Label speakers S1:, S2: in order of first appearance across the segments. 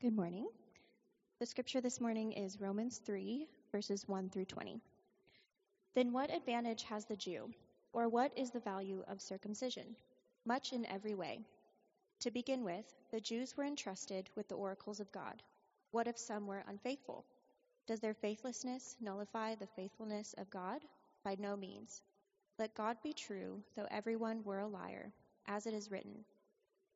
S1: Good morning. The scripture this morning is Romans 3, verses 1 through 20. Then what advantage has the Jew, or what is the value of circumcision? Much in every way. To begin with, the Jews were entrusted with the oracles of God. What if some were unfaithful? Does their faithlessness nullify the faithfulness of God? By no means. Let God be true, though everyone were a liar, as it is written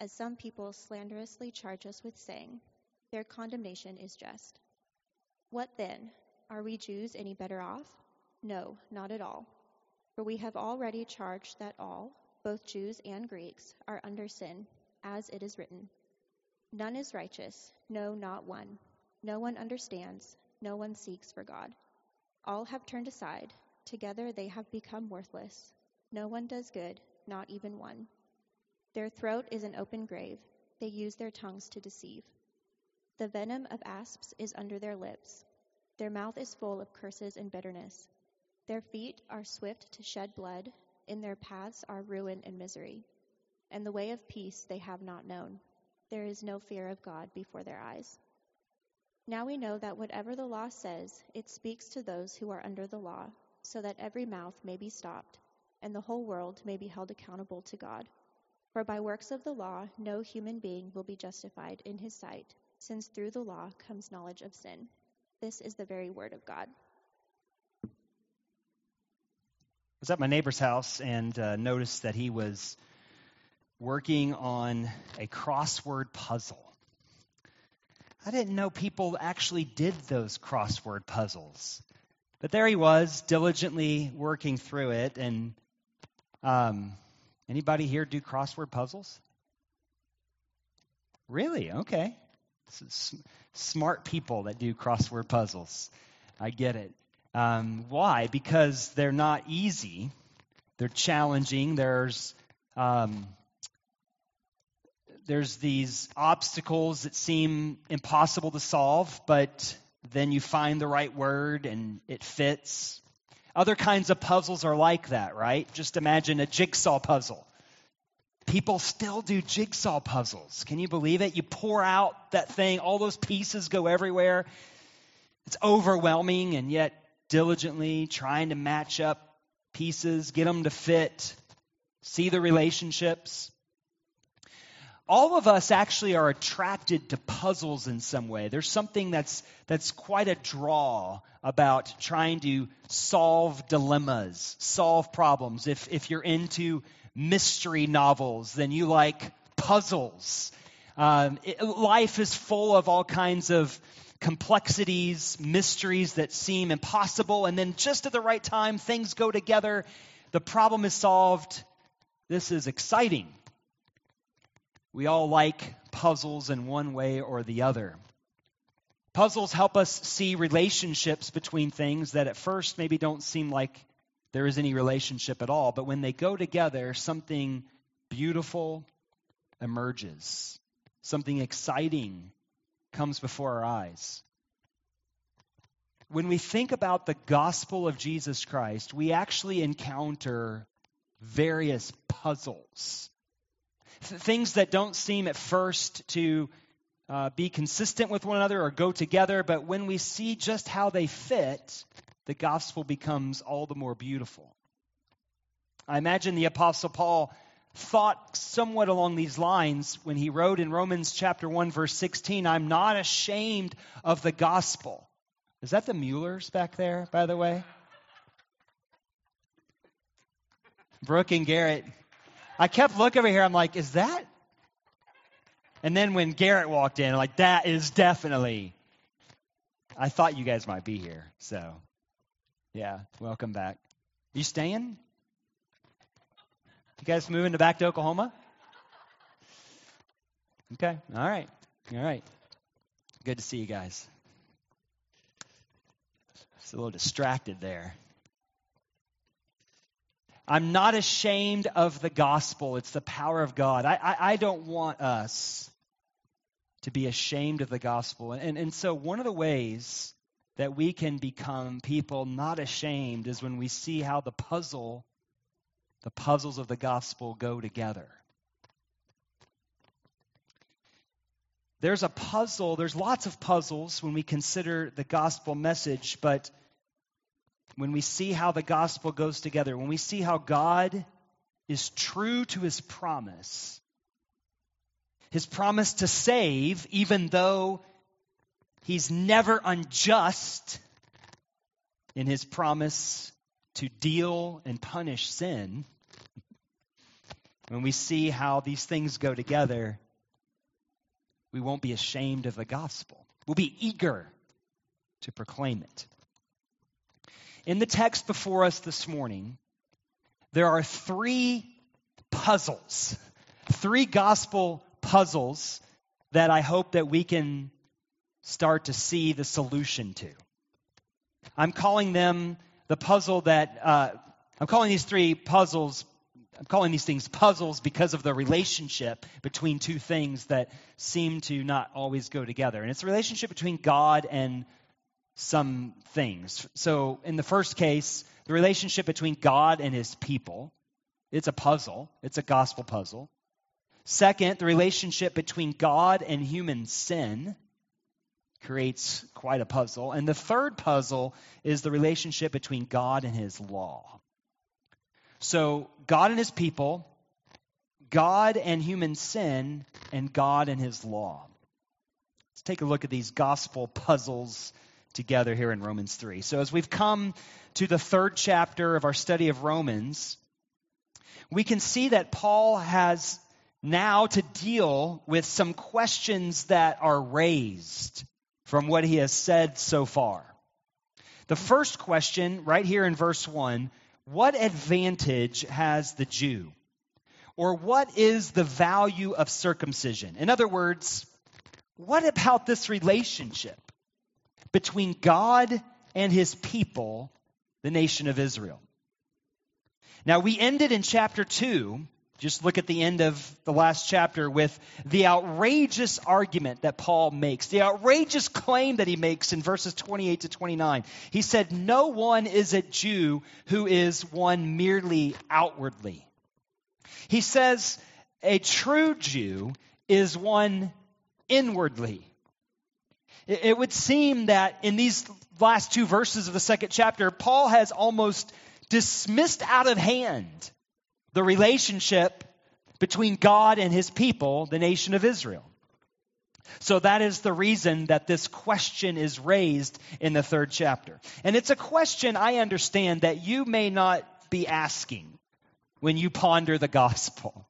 S1: As some people slanderously charge us with saying, their condemnation is just. What then? Are we Jews any better off? No, not at all. For we have already charged that all, both Jews and Greeks, are under sin, as it is written. None is righteous, no, not one. No one understands, no one seeks for God. All have turned aside, together they have become worthless. No one does good, not even one. Their throat is an open grave. They use their tongues to deceive. The venom of asps is under their lips. Their mouth is full of curses and bitterness. Their feet are swift to shed blood. In their paths are ruin and misery. And the way of peace they have not known. There is no fear of God before their eyes. Now we know that whatever the law says, it speaks to those who are under the law, so that every mouth may be stopped, and the whole world may be held accountable to God. For by works of the law, no human being will be justified in his sight, since through the law comes knowledge of sin. This is the very word of God.
S2: I was at my neighbor's house and uh, noticed that he was working on a crossword puzzle. I didn't know people actually did those crossword puzzles. But there he was, diligently working through it, and um, Anybody here do crossword puzzles? Really? Okay. Smart people that do crossword puzzles. I get it. Um, why? Because they're not easy. They're challenging. There's um, there's these obstacles that seem impossible to solve, but then you find the right word and it fits. Other kinds of puzzles are like that, right? Just imagine a jigsaw puzzle. People still do jigsaw puzzles. Can you believe it? You pour out that thing, all those pieces go everywhere. It's overwhelming, and yet diligently trying to match up pieces, get them to fit, see the relationships all of us actually are attracted to puzzles in some way. There's something that's, that's quite a draw about trying to solve dilemmas, solve problems. If, if you're into mystery novels, then you like puzzles. Um, it, life is full of all kinds of complexities, mysteries that seem impossible, and then just at the right time, things go together, the problem is solved. This is exciting. We all like puzzles in one way or the other. Puzzles help us see relationships between things that at first maybe don't seem like there is any relationship at all, but when they go together, something beautiful emerges. Something exciting comes before our eyes. When we think about the gospel of Jesus Christ, we actually encounter various puzzles things that don't seem at first to uh, be consistent with one another or go together, but when we see just how they fit, the gospel becomes all the more beautiful. I imagine the Apostle Paul thought somewhat along these lines when he wrote in Romans chapter 1 verse 16, I'm not ashamed of the gospel. Is that the Muellers back there, by the way? Brooke and Garrett I kept looking over here. I'm like, is that? And then when Garrett walked in, like, that is definitely. I thought you guys might be here. So, yeah, welcome back. You staying? You guys moving to back to Oklahoma? Okay. All right. All right. Good to see you guys. It's a little distracted there. I'm not ashamed of the gospel. It's the power of God. I, I, I don't want us to be ashamed of the gospel. And, and so, one of the ways that we can become people not ashamed is when we see how the puzzle, the puzzles of the gospel go together. There's a puzzle, there's lots of puzzles when we consider the gospel message, but when we see how the gospel goes together, when we see how God is true to his promise, his promise to save, even though he's never unjust in his promise to deal and punish sin, when we see how these things go together, we won't be ashamed of the gospel. We'll be eager to proclaim it. In the text before us this morning, there are three puzzles, three gospel puzzles that I hope that we can start to see the solution to. I'm calling them the puzzle that, uh, I'm calling these three puzzles, I'm calling these things puzzles because of the relationship between two things that seem to not always go together. And it's the relationship between God and some things. So, in the first case, the relationship between God and his people, it's a puzzle, it's a gospel puzzle. Second, the relationship between God and human sin creates quite a puzzle. And the third puzzle is the relationship between God and his law. So, God and his people, God and human sin, and God and his law. Let's take a look at these gospel puzzles together here in Romans 3. So, as we've come to the third chapter of our study of Romans, we can see that Paul has now to deal with some questions that are raised from what he has said so far. The first question, right here in verse 1 what advantage has the Jew? Or what is the value of circumcision? In other words, what about this relationship between God and his people, the nation of Israel? Now, we ended in chapter 2 just look at the end of the last chapter with the outrageous argument that Paul makes, the outrageous claim that he makes in verses 28 to 29. He said, No one is a Jew who is one merely outwardly. He says, A true Jew is one inwardly. It would seem that in these last two verses of the second chapter, Paul has almost dismissed out of hand the relationship between God and his people, the nation of Israel. So that is the reason that this question is raised in the third chapter. And it's a question I understand that you may not be asking when you ponder the gospel.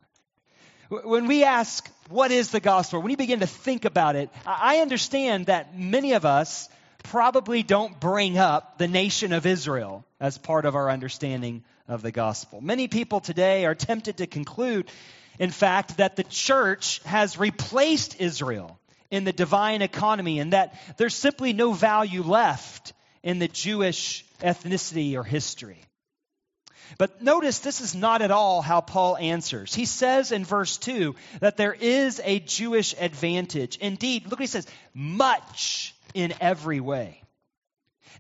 S2: When we ask, what is the gospel? When you begin to think about it, I understand that many of us probably don't bring up the nation of Israel as part of our understanding of the gospel. Many people today are tempted to conclude, in fact, that the church has replaced Israel in the divine economy and that there's simply no value left in the Jewish ethnicity or history. But notice this is not at all how Paul answers. He says in verse 2 that there is a Jewish advantage. Indeed, look what he says much in every way.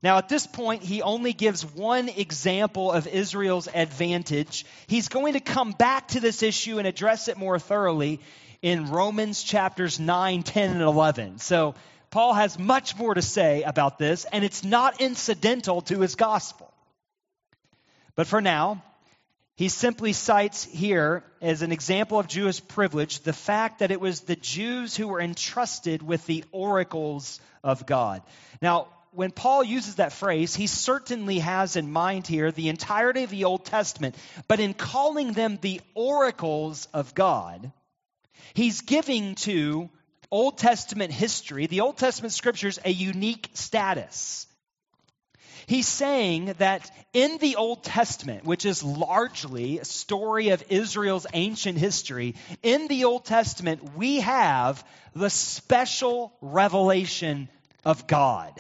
S2: Now, at this point, he only gives one example of Israel's advantage. He's going to come back to this issue and address it more thoroughly in Romans chapters 9, 10, and 11. So, Paul has much more to say about this, and it's not incidental to his gospel. But for now, he simply cites here as an example of Jewish privilege the fact that it was the Jews who were entrusted with the oracles of God. Now, when Paul uses that phrase, he certainly has in mind here the entirety of the Old Testament, but in calling them the oracles of God, he's giving to Old Testament history, the Old Testament scriptures, a unique status. He's saying that in the Old Testament, which is largely a story of Israel's ancient history, in the Old Testament, we have the special revelation of God.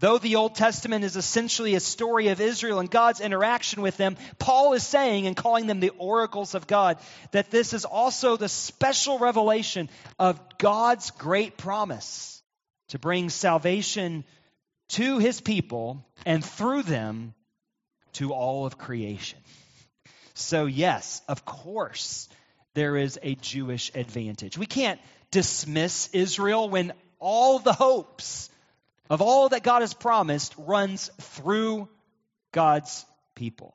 S2: Though the Old Testament is essentially a story of Israel and God's interaction with them, Paul is saying and calling them the oracles of God that this is also the special revelation of God's great promise to bring salvation to his people and through them to all of creation. So, yes, of course, there is a Jewish advantage. We can't dismiss Israel when all the hopes of all that God has promised runs through God's people.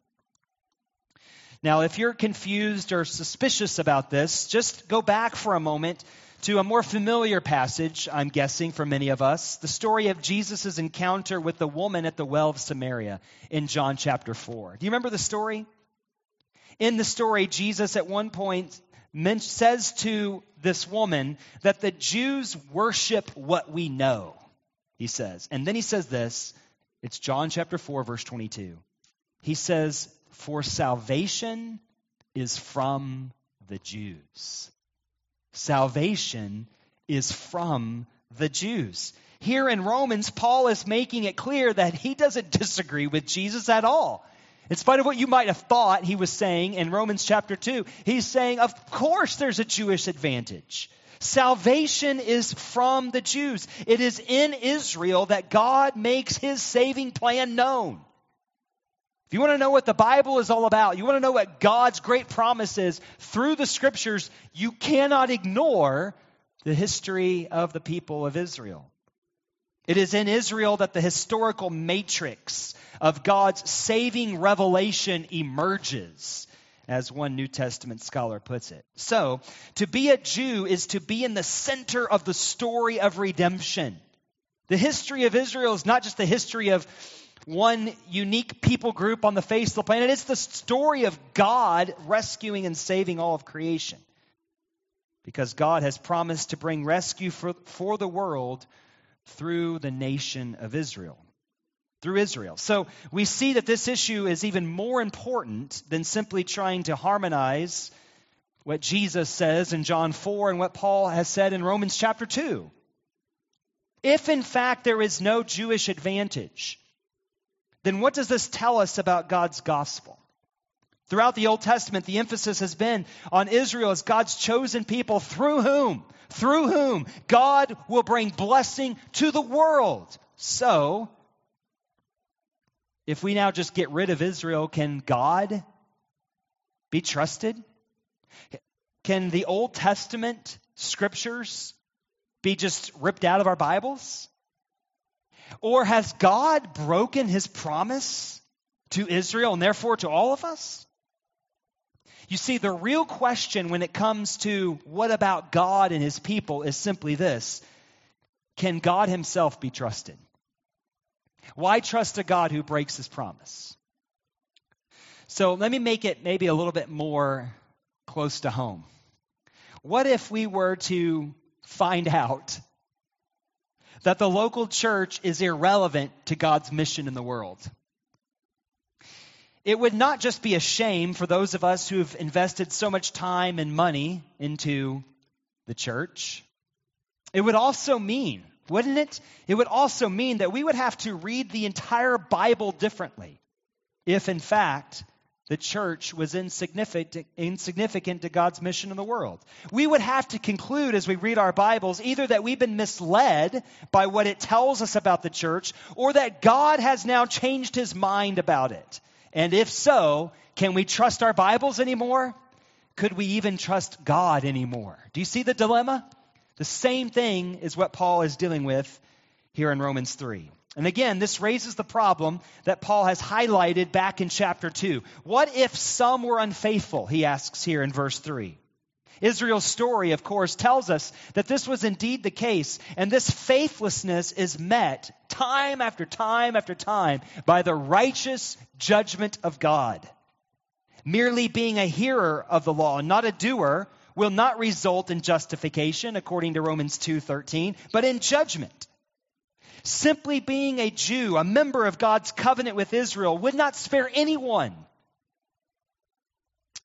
S2: Now, if you're confused or suspicious about this, just go back for a moment to a more familiar passage, I'm guessing, for many of us the story of Jesus' encounter with the woman at the well of Samaria in John chapter 4. Do you remember the story? In the story, Jesus at one point says to this woman that the Jews worship what we know he says. And then he says this it's John chapter 4, verse 22. He says, For salvation is from the Jews. Salvation is from the Jews. Here in Romans, Paul is making it clear that he doesn't disagree with Jesus at all. In spite of what you might have thought he was saying in Romans chapter 2, he's saying, of course there's a Jewish advantage. Salvation is from the Jews. It is in Israel that God makes his saving plan known. If you want to know what the Bible is all about, you want to know what God's great promise is through the scriptures, you cannot ignore the history of the people of Israel. It is in Israel that the historical matrix of God's saving revelation emerges as one New Testament scholar puts it. So, to be a Jew is to be in the center of the story of redemption. The history of Israel is not just the history of one unique people group on the face of the planet, it's the story of God rescuing and saving all of creation. Because God has promised to bring rescue for, for the world through the nation of Israel through Israel. So we see that this issue is even more important than simply trying to harmonize what Jesus says in John 4 and what Paul has said in Romans chapter 2. If in fact there is no Jewish advantage, then what does this tell us about God's gospel? Throughout the Old Testament, the emphasis has been on Israel as God's chosen people through whom, through whom God will bring blessing to the world. So, if we now just get rid of Israel, can God be trusted? Can the Old Testament scriptures be just ripped out of our Bibles? Or has God broken his promise to Israel and therefore to all of us? You see, the real question when it comes to what about God and his people is simply this Can God himself be trusted? Why trust a God who breaks his promise? So let me make it maybe a little bit more close to home. What if we were to find out that the local church is irrelevant to God's mission in the world? It would not just be a shame for those of us who've invested so much time and money into the church. It would also mean wouldn't it? It would also mean that we would have to read the entire Bible differently if, in fact, the church was insignificant, to God's mission in the world. We would have to conclude as we read our Bibles either that we've been misled by what it tells us about the church or that God has now changed his mind about it. And if so, can we trust our Bibles anymore? Could we even trust God anymore? Do you see the dilemma? The same thing is what Paul is dealing with here in Romans 3. And again, this raises the problem that Paul has highlighted back in chapter 2. What if some were unfaithful? He asks here in verse 3. Israel's story, of course, tells us that this was indeed the case, and this faithlessness is met time after time after time by the righteous judgment of God. Merely being a hearer of the law, not a doer, will not result in justification according to Romans 2:13, but in judgment. Simply being a Jew, a member of God's covenant with Israel, would not spare anyone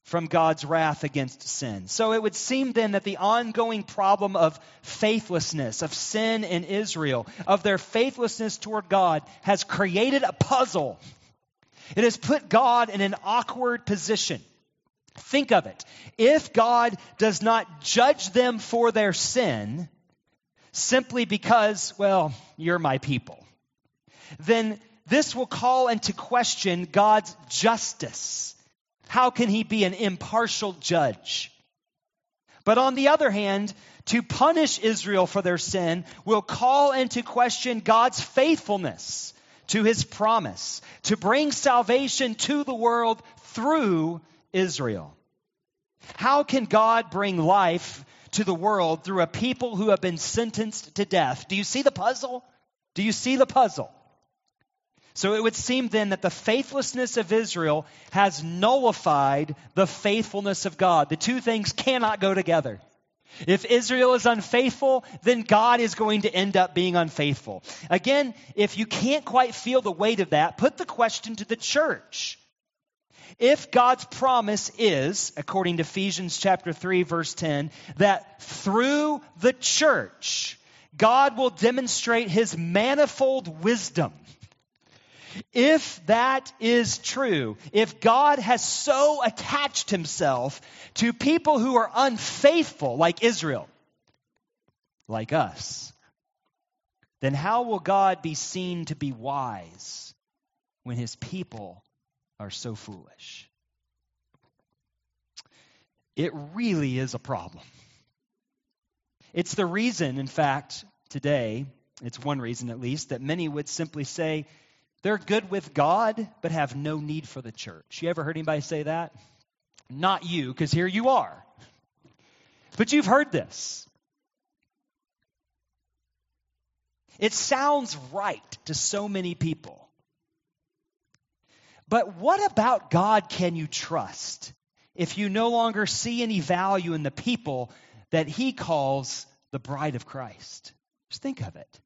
S2: from God's wrath against sin. So it would seem then that the ongoing problem of faithlessness, of sin in Israel, of their faithlessness toward God, has created a puzzle. It has put God in an awkward position. Think of it. If God does not judge them for their sin, simply because, well, you're my people, then this will call into question God's justice how can he be an impartial judge? But on the other hand, to punish Israel for their sin will call into question God's faithfulness to his promise to bring salvation to the world through Israel. How can God bring life to the world through a people who have been sentenced to death? Do you see the puzzle? Do you see the puzzle? So it would seem then that the faithlessness of Israel has nullified the faithfulness of God. The two things cannot go together. If Israel is unfaithful, then God is going to end up being unfaithful. Again, if you can't quite feel the weight of that, put the question to the church. If God's promise is, according to Ephesians chapter 3 verse 10, that through the church, God will demonstrate his manifold wisdom if that is true, if God has so attached himself to people who are unfaithful, like Israel, like us, then how will God be seen to be wise when his people are so foolish? It really is a problem. It's the reason, in fact, today, it's one reason at least, that many would simply say, they're good with God, but have no need for the church. You ever heard anybody say that? Not you, because here you are. But you've heard this. It sounds right to so many people. But what about God can you trust if you no longer see any value in the people that He calls the bride of Christ? Just think of it.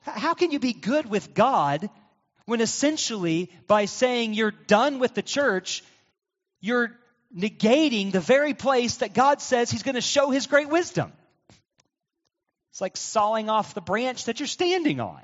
S2: How can you be good with God when essentially, by saying you're done with the church, you're negating the very place that God says He's going to show His great wisdom. It's like sawing off the branch that you're standing on.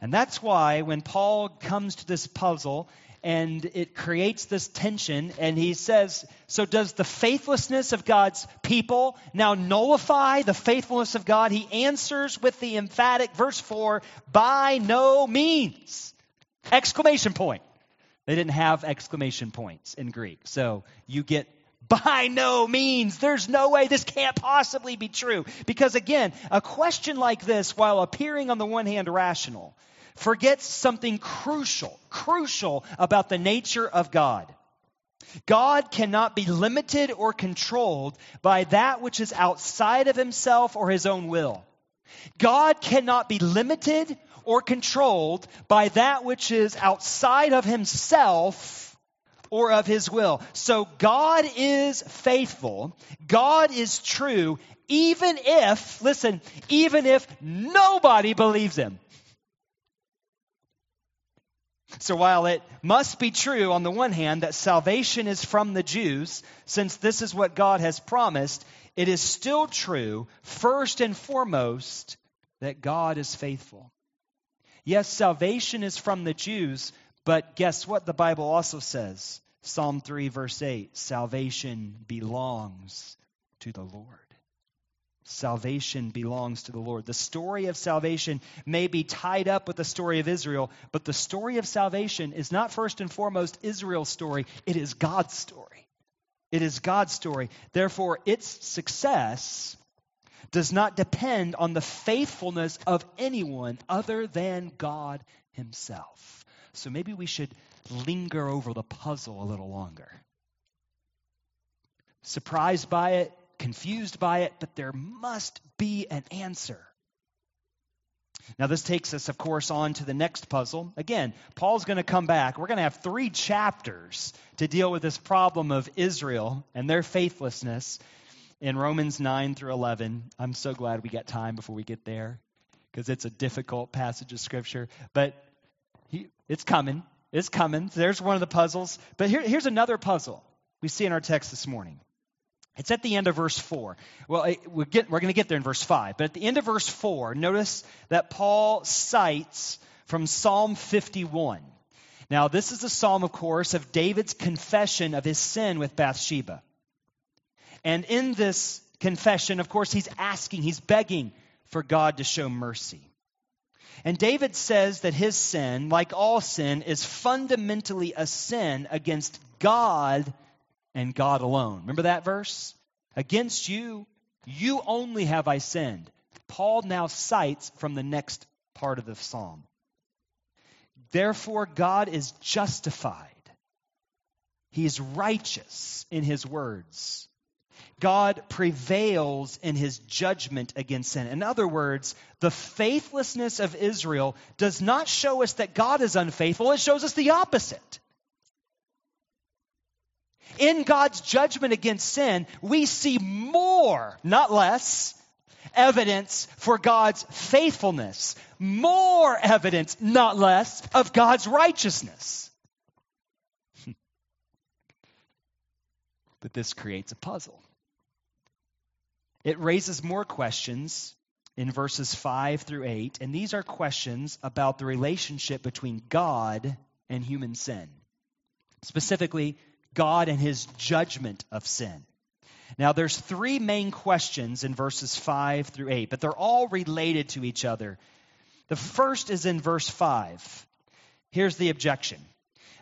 S2: And that's why when Paul comes to this puzzle and it creates this tension. And he says, So does the faithlessness of God's people now nullify the faithfulness of God? He answers with the emphatic verse 4 by no means. Exclamation point. They didn't have exclamation points in Greek. So you get by no means. There's no way this can't possibly be true. Because again, a question like this, while appearing on the one hand rational, forgets something crucial, crucial about the nature of God. God cannot be limited or controlled by that which is outside of himself or his own will. God cannot be limited or controlled by that which is outside of himself or of his will. So God is faithful. God is true, even if, listen, even if nobody believes him. So while it must be true on the one hand that salvation is from the Jews, since this is what God has promised, it is still true, first and foremost, that God is faithful. Yes, salvation is from the Jews, but guess what the Bible also says? Psalm 3, verse 8 salvation belongs to the Lord. Salvation belongs to the Lord. The story of salvation may be tied up with the story of Israel, but the story of salvation is not first and foremost Israel's story, it is God's story. It is God's story. Therefore, its success does not depend on the faithfulness of anyone other than God Himself. So maybe we should linger over the puzzle a little longer. Surprised by it? confused by it, but there must be an answer. Now, this takes us, of course, on to the next puzzle. Again, Paul's going to come back. We're going to have three chapters to deal with this problem of Israel and their faithlessness in Romans 9 through 11. I'm so glad we got time before we get there because it's a difficult passage of Scripture, but it's coming. It's coming. There's one of the puzzles. But here, here's another puzzle we see in our text this morning. It's at the end of verse 4. Well, we're, we're going to get there in verse 5. But at the end of verse 4, notice that Paul cites from Psalm 51. Now, this is a psalm, of course, of David's confession of his sin with Bathsheba. And in this confession, of course, he's asking, he's begging for God to show mercy. And David says that his sin, like all sin, is fundamentally a sin against God and God alone. Remember that verse? Against you, you only have I sinned. Paul now cites from the next part of the psalm. Therefore, God is justified. He is righteous in his words. God prevails in his judgment against sin. In other words, the faithlessness of Israel does not show us that God is unfaithful, it shows us the opposite. In God's judgment against sin, we see more, not less, evidence for God's faithfulness, more evidence, not less, of God's righteousness. but this creates a puzzle. It raises more questions in verses 5 through 8, and these are questions about the relationship between God and human sin. Specifically, God and his judgment of sin. Now, there's three main questions in verses 5 through 8, but they're all related to each other. The first is in verse 5. Here's the objection.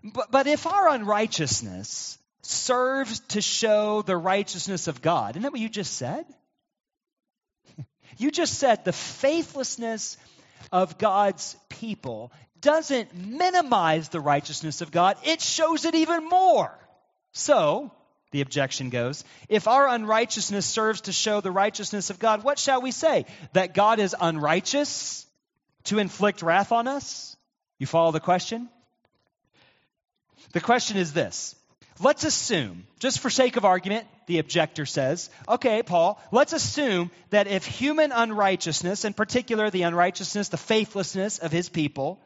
S2: But, but if our unrighteousness serves to show the righteousness of God, isn't that what you just said? You just said the faithlessness of God's people doesn't minimize the righteousness of God, it shows it even more. So, the objection goes, if our unrighteousness serves to show the righteousness of God, what shall we say? That God is unrighteous to inflict wrath on us? You follow the question? The question is this Let's assume, just for sake of argument, the objector says, okay, Paul, let's assume that if human unrighteousness, in particular the unrighteousness, the faithlessness of his people,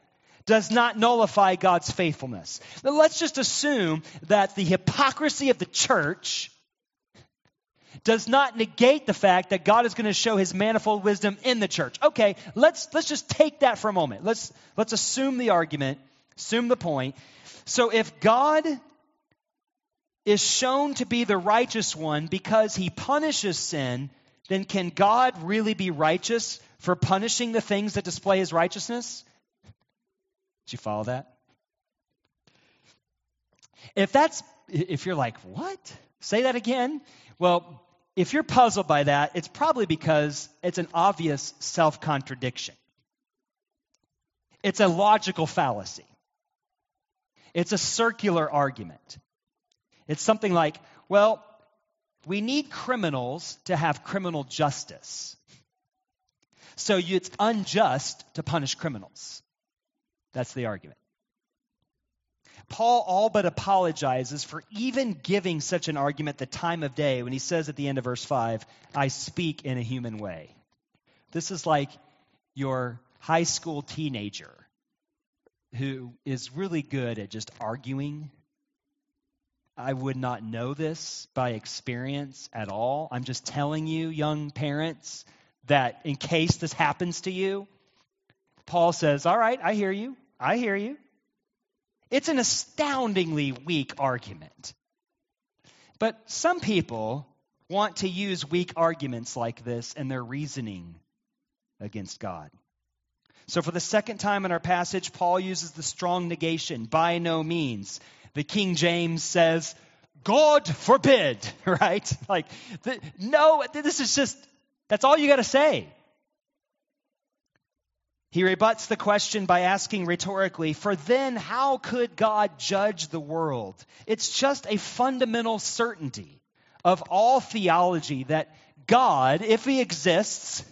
S2: does not nullify God's faithfulness. Now, let's just assume that the hypocrisy of the church does not negate the fact that God is going to show his manifold wisdom in the church. Okay, let's let's just take that for a moment. Let's let's assume the argument, assume the point. So if God is shown to be the righteous one because he punishes sin, then can God really be righteous for punishing the things that display his righteousness? Did you follow that? If that's if you're like, "What?" Say that again. Well, if you're puzzled by that, it's probably because it's an obvious self-contradiction. It's a logical fallacy. It's a circular argument. It's something like, well, we need criminals to have criminal justice. So it's unjust to punish criminals. That's the argument. Paul all but apologizes for even giving such an argument the time of day when he says at the end of verse 5, I speak in a human way. This is like your high school teenager who is really good at just arguing. I would not know this by experience at all. I'm just telling you, young parents, that in case this happens to you, Paul says, All right, I hear you. I hear you. It's an astoundingly weak argument. But some people want to use weak arguments like this in their reasoning against God. So, for the second time in our passage, Paul uses the strong negation, by no means. The King James says, God forbid, right? Like, the, no, this is just, that's all you got to say. He rebuts the question by asking rhetorically, For then how could God judge the world? It's just a fundamental certainty of all theology that God, if he exists,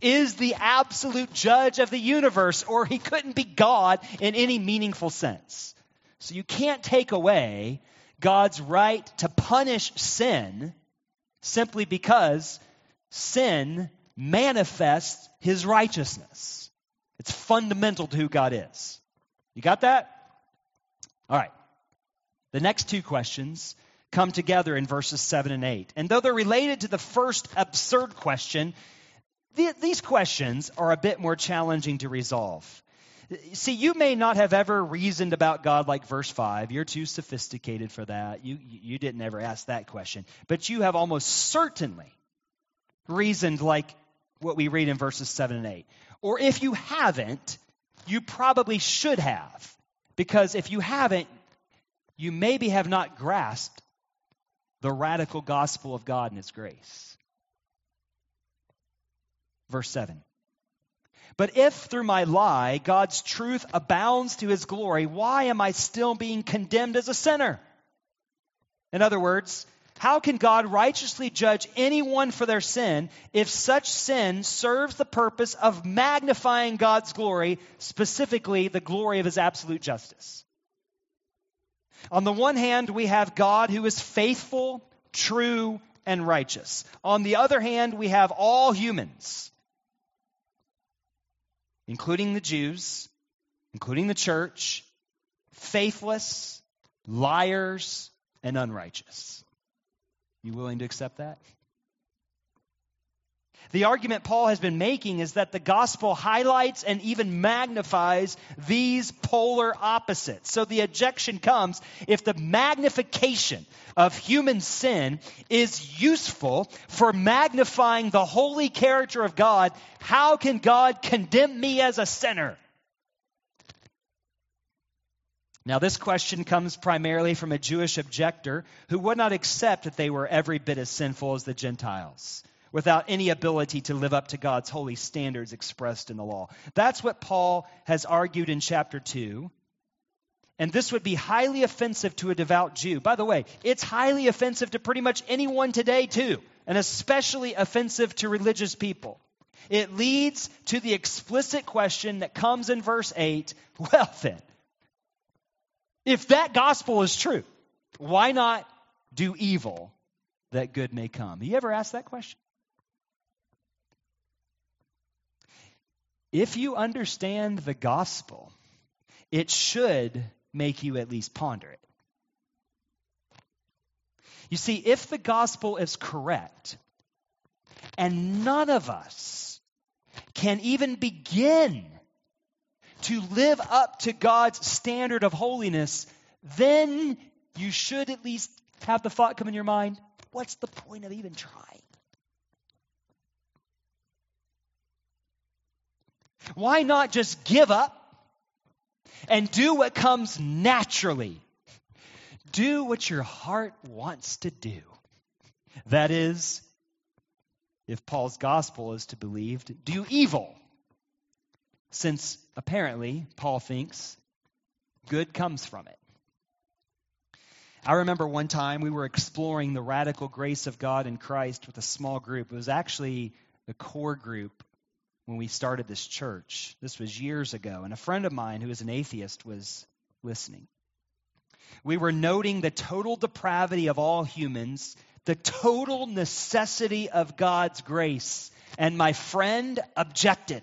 S2: is the absolute judge of the universe, or he couldn't be God in any meaningful sense. So you can't take away God's right to punish sin simply because sin manifests his righteousness. It's fundamental to who God is. You got that? All right. The next two questions come together in verses 7 and 8. And though they're related to the first absurd question, these questions are a bit more challenging to resolve. See, you may not have ever reasoned about God like verse 5. You're too sophisticated for that. You, you didn't ever ask that question. But you have almost certainly reasoned like what we read in verses 7 and 8. Or if you haven't, you probably should have. Because if you haven't, you maybe have not grasped the radical gospel of God and His grace. Verse 7. But if through my lie God's truth abounds to his glory, why am I still being condemned as a sinner? In other words, how can God righteously judge anyone for their sin if such sin serves the purpose of magnifying God's glory, specifically the glory of his absolute justice? On the one hand, we have God who is faithful, true, and righteous. On the other hand, we have all humans including the Jews, including the church, faithless, liars, and unrighteous. You willing to accept that? The argument Paul has been making is that the gospel highlights and even magnifies these polar opposites. So the objection comes if the magnification of human sin is useful for magnifying the holy character of God, how can God condemn me as a sinner? Now, this question comes primarily from a Jewish objector who would not accept that they were every bit as sinful as the Gentiles without any ability to live up to God's holy standards expressed in the law. That's what Paul has argued in chapter 2. And this would be highly offensive to a devout Jew. By the way, it's highly offensive to pretty much anyone today, too, and especially offensive to religious people. It leads to the explicit question that comes in verse 8 well, then, if that gospel is true, why not do evil that good may come? Have you ever ask that question? If you understand the gospel, it should make you at least ponder it. You see, if the gospel is correct, and none of us can even begin to live up to God's standard of holiness, then you should at least have the thought come in your mind what's the point of even trying? Why not just give up and do what comes naturally? Do what your heart wants to do. That is, if Paul's gospel is to be believed, do evil. Since apparently, Paul thinks, good comes from it. I remember one time we were exploring the radical grace of God in Christ with a small group. It was actually a core group when we started this church. This was years ago, and a friend of mine who is an atheist was listening. We were noting the total depravity of all humans, the total necessity of God's grace, and my friend objected.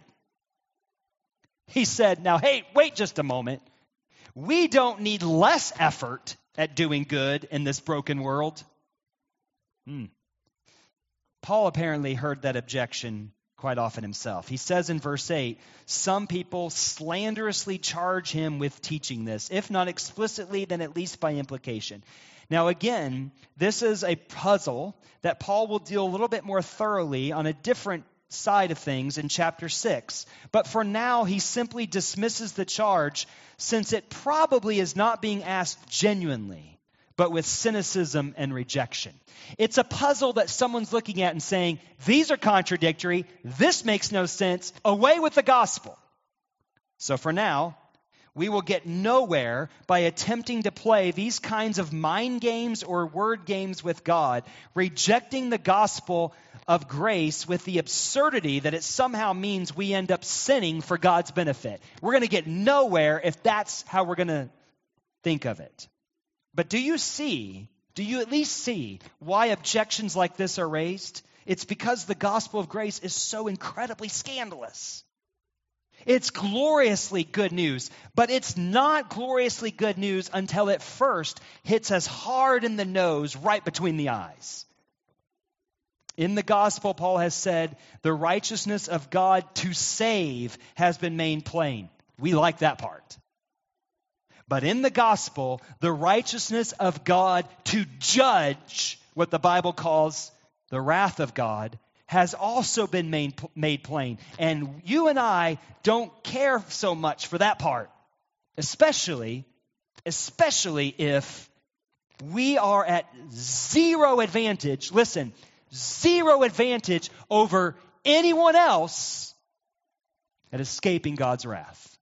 S2: He said, Now, hey, wait just a moment. We don't need less effort at doing good in this broken world. Hmm. Paul apparently heard that objection quite often himself. He says in verse 8, Some people slanderously charge him with teaching this, if not explicitly, then at least by implication. Now, again, this is a puzzle that Paul will deal a little bit more thoroughly on a different side of things in chapter 6. But for now, he simply dismisses the charge since it probably is not being asked genuinely but with cynicism and rejection. It's a puzzle that someone's looking at and saying, these are contradictory, this makes no sense, away with the gospel. So for now, we will get nowhere by attempting to play these kinds of mind games or word games with God, rejecting the gospel of grace with the absurdity that it somehow means we end up sinning for God's benefit. We're going to get nowhere if that's how we're going to think of it. But do you see, do you at least see why objections like this are raised? It's because the gospel of grace is so incredibly scandalous. It's gloriously good news, but it's not gloriously good news until it first hits us hard in the nose, right between the eyes. In the gospel, Paul has said, the righteousness of God to save has been made plain. We like that part. But in the gospel, the righteousness of God to judge, what the Bible calls the wrath of God, has also been made, made plain. And you and I don't care so much for that part, especially, especially if we are at zero advantage. Listen, zero advantage over anyone else at escaping God's wrath.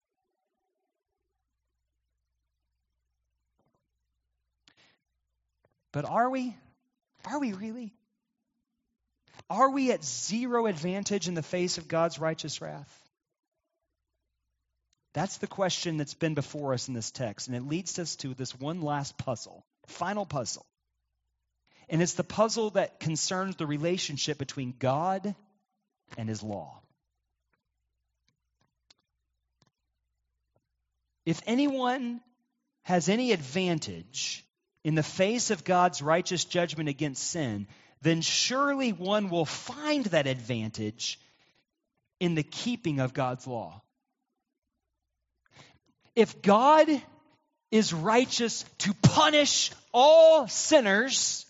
S2: But are we? Are we really? Are we at zero advantage in the face of God's righteous wrath? That's the question that's been before us in this text, and it leads us to this one last puzzle, final puzzle. And it's the puzzle that concerns the relationship between God and His law. If anyone has any advantage in the face of God's righteous judgment against sin, then surely one will find that advantage in the keeping of God's law. If God is righteous to punish all sinners,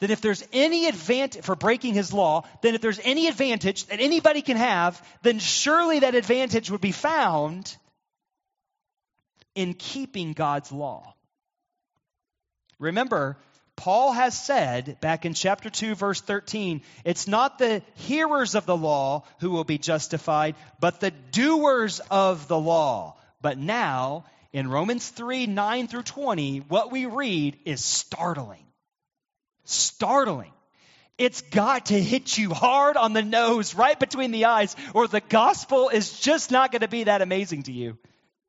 S2: then if there's any advantage for breaking his law, then if there's any advantage that anybody can have, then surely that advantage would be found in keeping God's law. Remember, Paul has said back in chapter 2, verse 13, it's not the hearers of the law who will be justified, but the doers of the law. But now, in Romans 3, 9 through 20, what we read is startling. Startling. It's got to hit you hard on the nose, right between the eyes, or the gospel is just not going to be that amazing to you.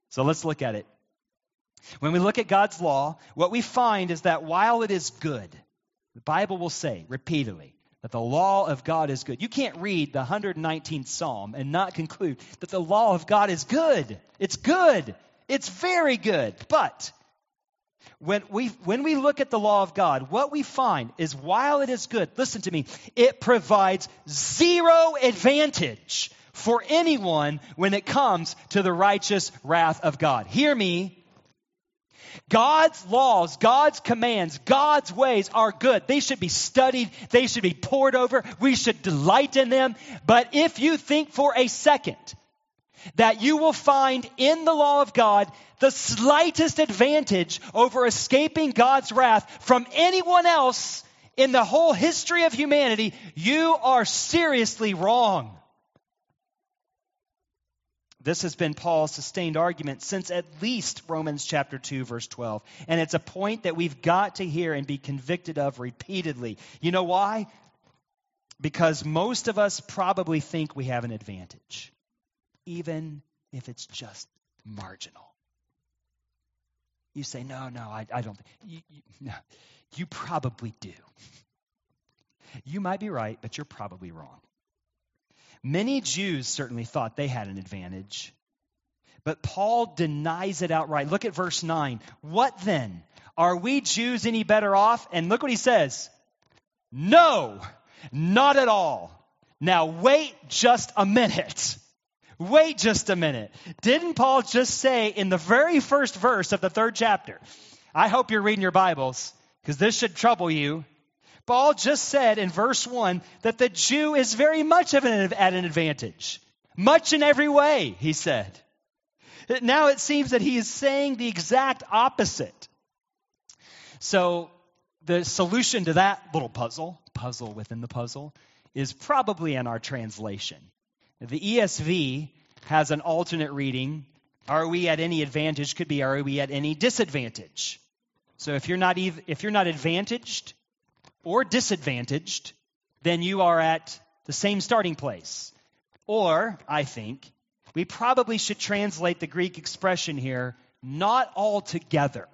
S2: So let's look at it. When we look at God's law, what we find is that while it is good, the Bible will say repeatedly that the law of God is good. You can't read the 119th Psalm and not conclude that the law of God is good. It's good. It's very good. But when we, when we look at the law of God, what we find is while it is good, listen to me, it provides zero advantage for anyone when it comes to the righteous wrath of God. Hear me God's laws, God's commands, God's ways are good. They should be studied. They should be pored over. We should delight in them. But if you think for a second that you will find in the law of God the slightest advantage over escaping God's wrath from anyone else in the whole history of humanity, you are seriously wrong. This has been Paul's sustained argument since at least Romans chapter 2 verse 12. And it's a point that we've got to hear and be convicted of repeatedly. You know why? Because most of us probably think we have an advantage, even if it's just marginal. You say, no, no, I, I don't. You, you, no, you probably do. You might be right, but you're probably wrong. Many Jews certainly thought they had an advantage, but Paul denies it outright. Look at verse 9. What then? Are we Jews any better off? And look what he says. No, not at all. Now, wait just a minute. Wait just a minute. Didn't Paul just say in the very first verse of the third chapter? I hope you're reading your Bibles because this should trouble you. Paul just said in verse 1 that the Jew is very much an, at an advantage. Much in every way, he said. Now it seems that he is saying the exact opposite. So the solution to that little puzzle, puzzle within the puzzle, is probably in our translation. The ESV has an alternate reading. Are we at any advantage? Could be, are we at any disadvantage? So if you're not, if you're not advantaged, or disadvantaged, then you are at the same starting place. Or, I think, we probably should translate the Greek expression here not altogether,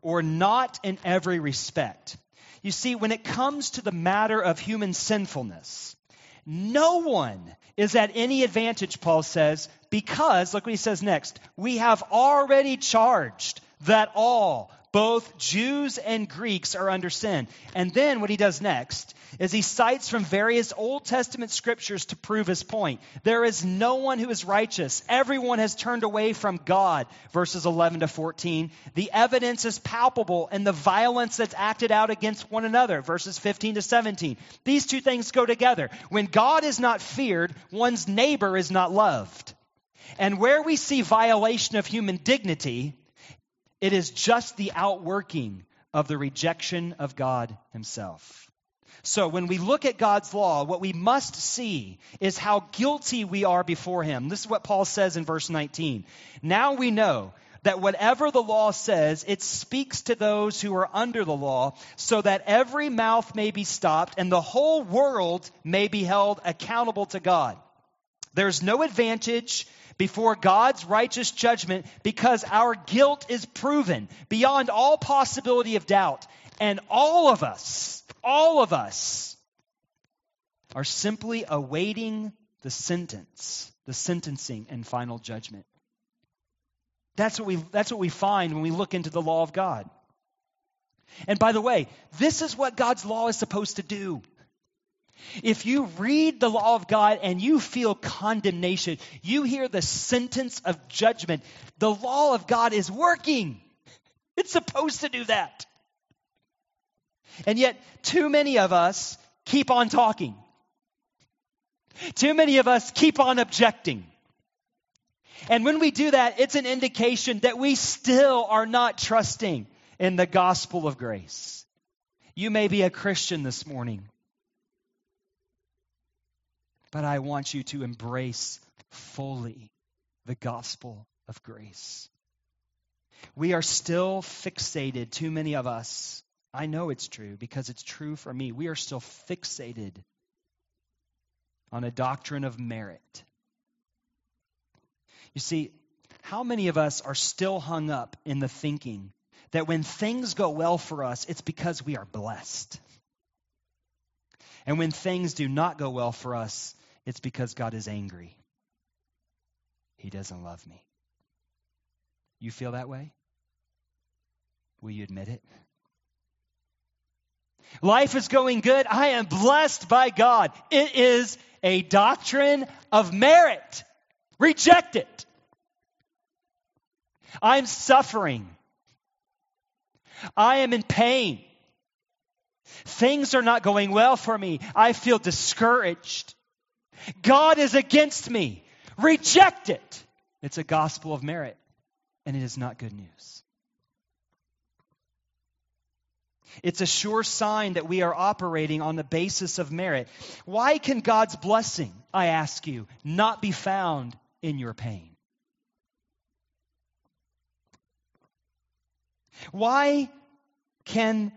S2: or not in every respect. You see, when it comes to the matter of human sinfulness, No one is at any advantage, Paul says, because, look what he says next, we have already charged that all, both Jews and Greeks, are under sin. And then what he does next is he cites from various Old Testament scriptures to prove his point. There is no one who is righteous. Everyone has turned away from God, verses 11 to 14. The evidence is palpable and the violence that's acted out against one another, verses 15 to 17. These two things go together. When God is not feared, one's neighbor is not loved. And where we see violation of human dignity, it is just the outworking of the rejection of God Himself. So, when we look at God's law, what we must see is how guilty we are before Him. This is what Paul says in verse 19. Now we know that whatever the law says, it speaks to those who are under the law, so that every mouth may be stopped and the whole world may be held accountable to God. There's no advantage before God's righteous judgment because our guilt is proven beyond all possibility of doubt. And all of us, all of us, are simply awaiting the sentence, the sentencing and final judgment. That's what we, that's what we find when we look into the law of God. And by the way, this is what God's law is supposed to do. If you read the law of God and you feel condemnation, you hear the sentence of judgment, the law of God is working. It's supposed to do that. And yet, too many of us keep on talking. Too many of us keep on objecting. And when we do that, it's an indication that we still are not trusting in the gospel of grace. You may be a Christian this morning but I want you to embrace fully the gospel of grace. We are still fixated, too many of us. I know it's true because it's true for me. We are still fixated on a doctrine of merit. You see, how many of us are still hung up in the thinking that when things go well for us, it's because we are blessed? And when things do not go well for us, it's because God is angry. He doesn't love me. You feel that way? Will you admit it? Life is going good. I am blessed by God. It is a doctrine of merit. Reject it. I'm suffering. I am in pain. Things are not going well for me. I feel discouraged. God is against me. Reject it. It's a gospel of merit, and it is not good news. It's a sure sign that we are operating on the basis of merit. Why can God's blessing, I ask you, not be found in your pain? Why can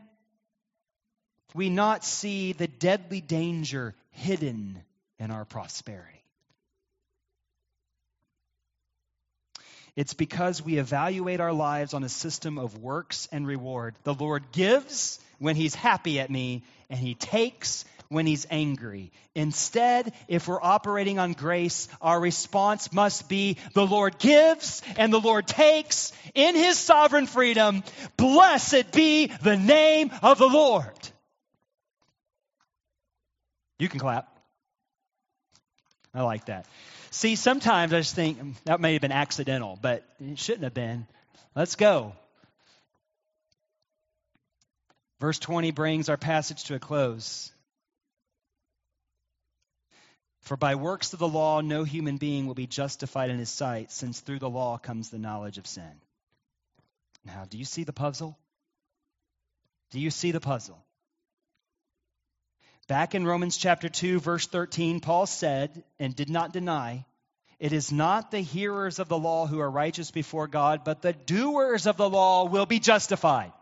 S2: we not see the deadly danger hidden and our prosperity. It's because we evaluate our lives on a system of works and reward. The Lord gives when He's happy at me, and He takes when He's angry. Instead, if we're operating on grace, our response must be the Lord gives and the Lord takes in His sovereign freedom. Blessed be the name of the Lord. You can clap. I like that. See, sometimes I just think mm, that may have been accidental, but it shouldn't have been. Let's go. Verse 20 brings our passage to a close. For by works of the law, no human being will be justified in his sight, since through the law comes the knowledge of sin. Now, do you see the puzzle? Do you see the puzzle? Back in Romans chapter 2, verse 13, Paul said, and did not deny, it is not the hearers of the law who are righteous before God, but the doers of the law will be justified.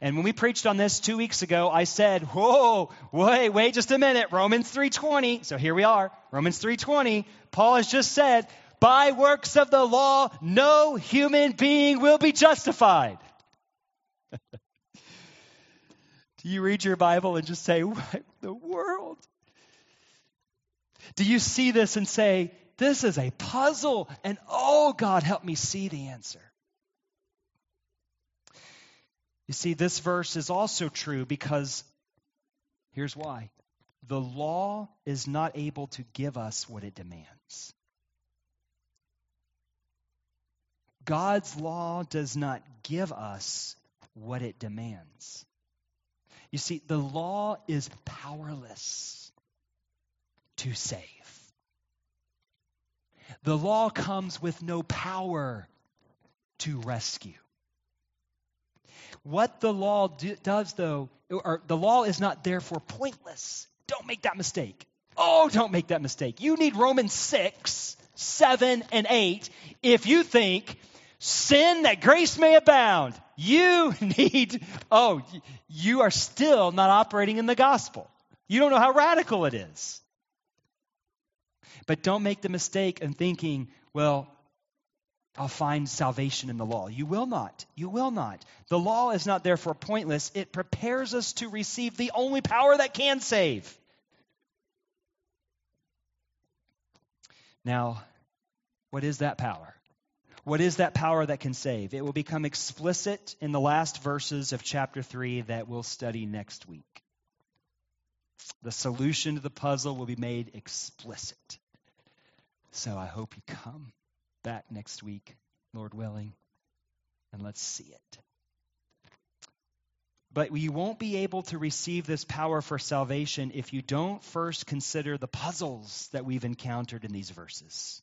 S2: And when we preached on this two weeks ago, I said, whoa, wait, wait just a minute. Romans 3.20. So here we are. Romans 3.20. Paul has just said, by works of the law, no human being will be justified. Do you read your Bible and just say, What the world? Do you see this and say, This is a puzzle, and oh, God, help me see the answer? You see, this verse is also true because here's why the law is not able to give us what it demands. God's law does not give us what it demands. You see, the law is powerless to save. The law comes with no power to rescue. What the law do, does, though, or the law is not therefore pointless. Don't make that mistake. Oh, don't make that mistake. You need Romans 6, 7, and 8 if you think sin that grace may abound. You need, oh, you are still not operating in the gospel. You don't know how radical it is. But don't make the mistake in thinking, well, I'll find salvation in the law. You will not. You will not. The law is not therefore pointless. It prepares us to receive the only power that can save. Now, what is that power? What is that power that can save? It will become explicit in the last verses of chapter 3 that we'll study next week. The solution to the puzzle will be made explicit. So I hope you come back next week, Lord willing, and let's see it. But you won't be able to receive this power for salvation if you don't first consider the puzzles that we've encountered in these verses.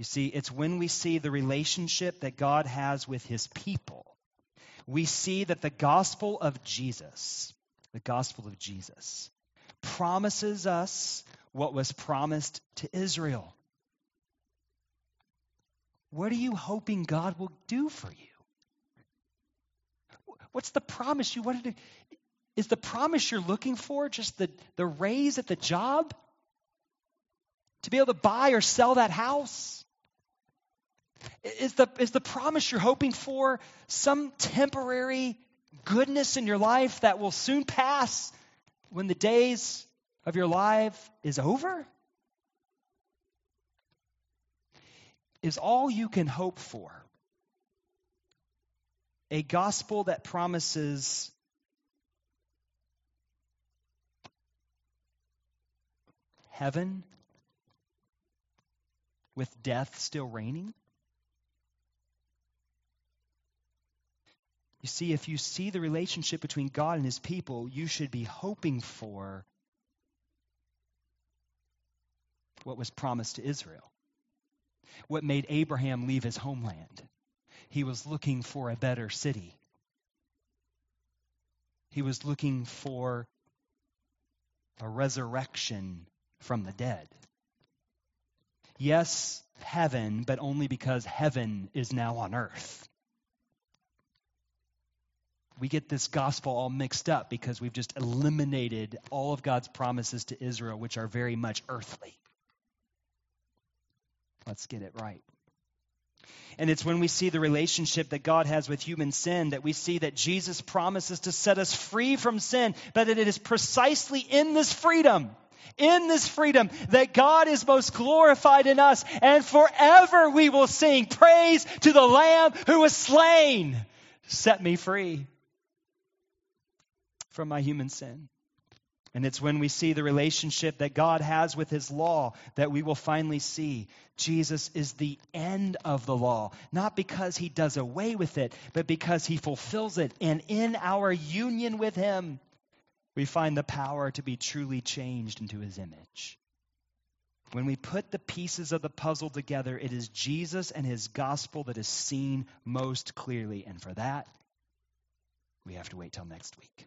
S2: You see, it's when we see the relationship that God has with his people, we see that the gospel of Jesus, the gospel of Jesus, promises us what was promised to Israel. What are you hoping God will do for you? What's the promise you wanted to? Is the promise you're looking for just the, the raise at the job? To be able to buy or sell that house? Is the, is the promise you're hoping for some temporary goodness in your life that will soon pass when the days of your life is over? Is all you can hope for a gospel that promises heaven with death still reigning? You see, if you see the relationship between God and his people, you should be hoping for what was promised to Israel, what made Abraham leave his homeland. He was looking for a better city, he was looking for a resurrection from the dead. Yes, heaven, but only because heaven is now on earth we get this gospel all mixed up because we've just eliminated all of God's promises to Israel, which are very much earthly. Let's get it right. And it's when we see the relationship that God has with human sin that we see that Jesus promises to set us free from sin, but that it is precisely in this freedom, in this freedom, that God is most glorified in us, and forever we will sing praise to the Lamb who was slain. Set me free from my human sin. And it's when we see the relationship that God has with His law that we will finally see Jesus is the end of the law, not because He does away with it, but because He fulfills it. And in our union with Him, we find the power to be truly changed into His image. When we put the pieces of the puzzle together, it is Jesus and His gospel that is seen most clearly. And for that, we have to wait till next week.